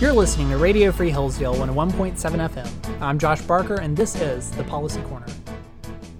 You're listening to Radio Free Hillsdale 101.7 FM. I'm Josh Barker, and this is the Policy Corner.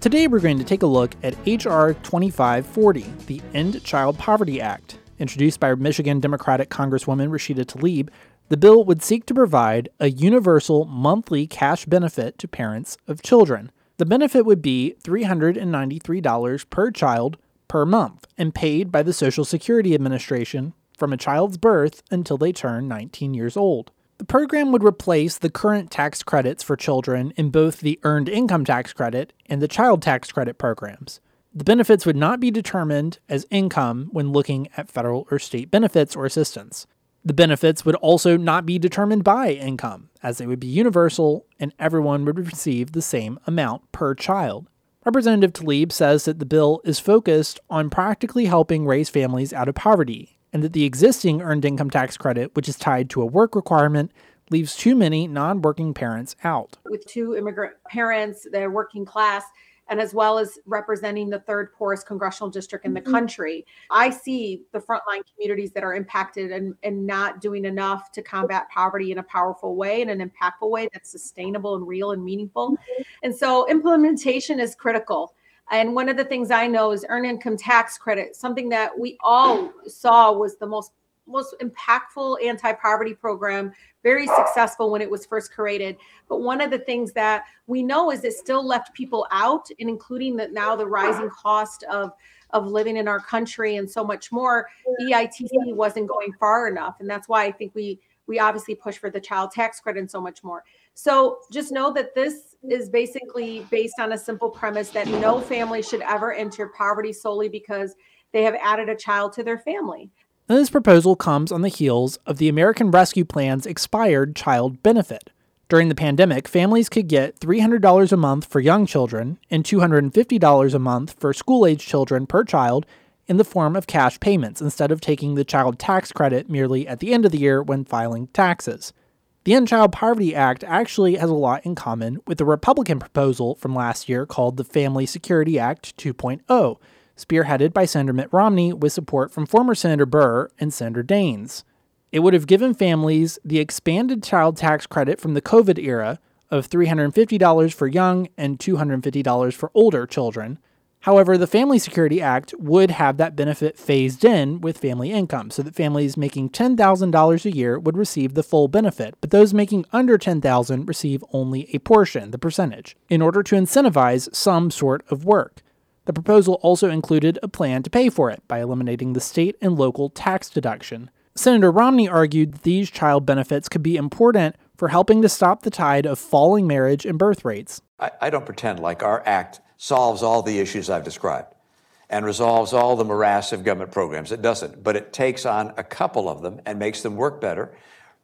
Today, we're going to take a look at H.R. 2540, the End Child Poverty Act. Introduced by Michigan Democratic Congresswoman Rashida Tlaib, the bill would seek to provide a universal monthly cash benefit to parents of children. The benefit would be $393 per child per month and paid by the Social Security Administration from a child's birth until they turn 19 years old. The program would replace the current tax credits for children in both the Earned Income Tax Credit and the Child Tax Credit programs. The benefits would not be determined as income when looking at federal or state benefits or assistance. The benefits would also not be determined by income, as they would be universal and everyone would receive the same amount per child. Representative Tlaib says that the bill is focused on practically helping raise families out of poverty and that the existing earned income tax credit, which is tied to a work requirement, leaves too many non working parents out. With two immigrant parents, they're working class, and as well as representing the third poorest congressional district in the mm-hmm. country, I see the frontline communities that are impacted and, and not doing enough to combat poverty in a powerful way, in an impactful way that's sustainable and real and meaningful. Mm-hmm. And so implementation is critical. And one of the things I know is earned income tax credit, something that we all saw was the most most impactful anti-poverty program very successful when it was first created. But one of the things that we know is it still left people out and including that now the rising cost of of living in our country and so much more eitc wasn't going far enough. And that's why i think we we obviously push for the child tax credit and so much more. So just know that this is basically based on a simple premise that no family should ever enter poverty solely because they have added a child to their family. This proposal comes on the heels of the American Rescue Plan's expired child benefit. During the pandemic, families could get $300 a month for young children and $250 a month for school age children per child in the form of cash payments instead of taking the child tax credit merely at the end of the year when filing taxes. The End Child Poverty Act actually has a lot in common with the Republican proposal from last year called the Family Security Act 2.0, spearheaded by Senator Mitt Romney with support from former Senator Burr and Senator Daines. It would have given families the expanded child tax credit from the COVID era of $350 for young and $250 for older children, However, the Family Security Act would have that benefit phased in with family income so that families making $10,000 a year would receive the full benefit, but those making under 10,000 receive only a portion, the percentage, in order to incentivize some sort of work. The proposal also included a plan to pay for it by eliminating the state and local tax deduction. Senator Romney argued that these child benefits could be important for helping to stop the tide of falling marriage and birth rates. I, I don't pretend like our act solves all the issues I've described and resolves all the morass of government programs. It doesn't, but it takes on a couple of them and makes them work better,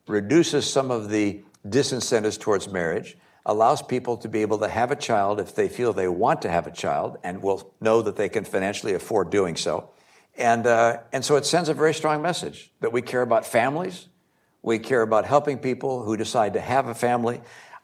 reduces some of the disincentives towards marriage, allows people to be able to have a child if they feel they want to have a child and will know that they can financially afford doing so. And, uh, and so it sends a very strong message that we care about families, we care about helping people who decide to have a family.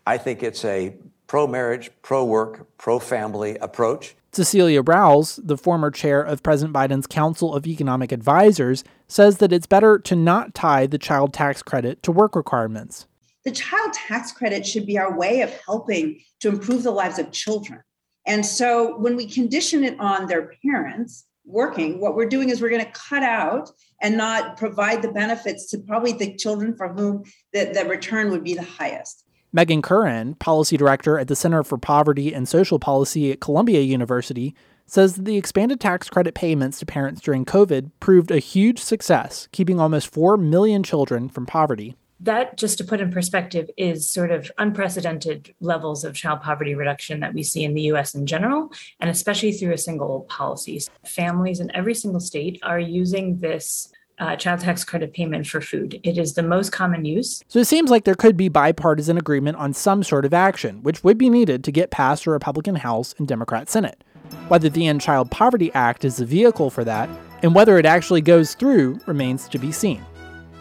I think it's a pro marriage, pro work, pro family approach. Cecilia Rouse, the former chair of President Biden's Council of Economic Advisors, says that it's better to not tie the child tax credit to work requirements. The child tax credit should be our way of helping to improve the lives of children. And so when we condition it on their parents working, what we're doing is we're going to cut out and not provide the benefits to probably the children for whom the, the return would be the highest. Megan Curran, policy director at the Center for Poverty and Social Policy at Columbia University, says that the expanded tax credit payments to parents during COVID proved a huge success, keeping almost 4 million children from poverty. That, just to put in perspective, is sort of unprecedented levels of child poverty reduction that we see in the US in general, and especially through a single policy. Families in every single state are using this uh, child tax credit payment for food. It is the most common use. So it seems like there could be bipartisan agreement on some sort of action, which would be needed to get past a Republican House and Democrat Senate. Whether the End Child Poverty Act is the vehicle for that, and whether it actually goes through, remains to be seen.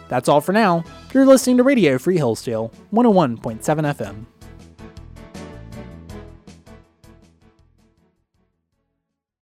That's all for now. You're listening to Radio Free Hillsdale, 101.7 FM.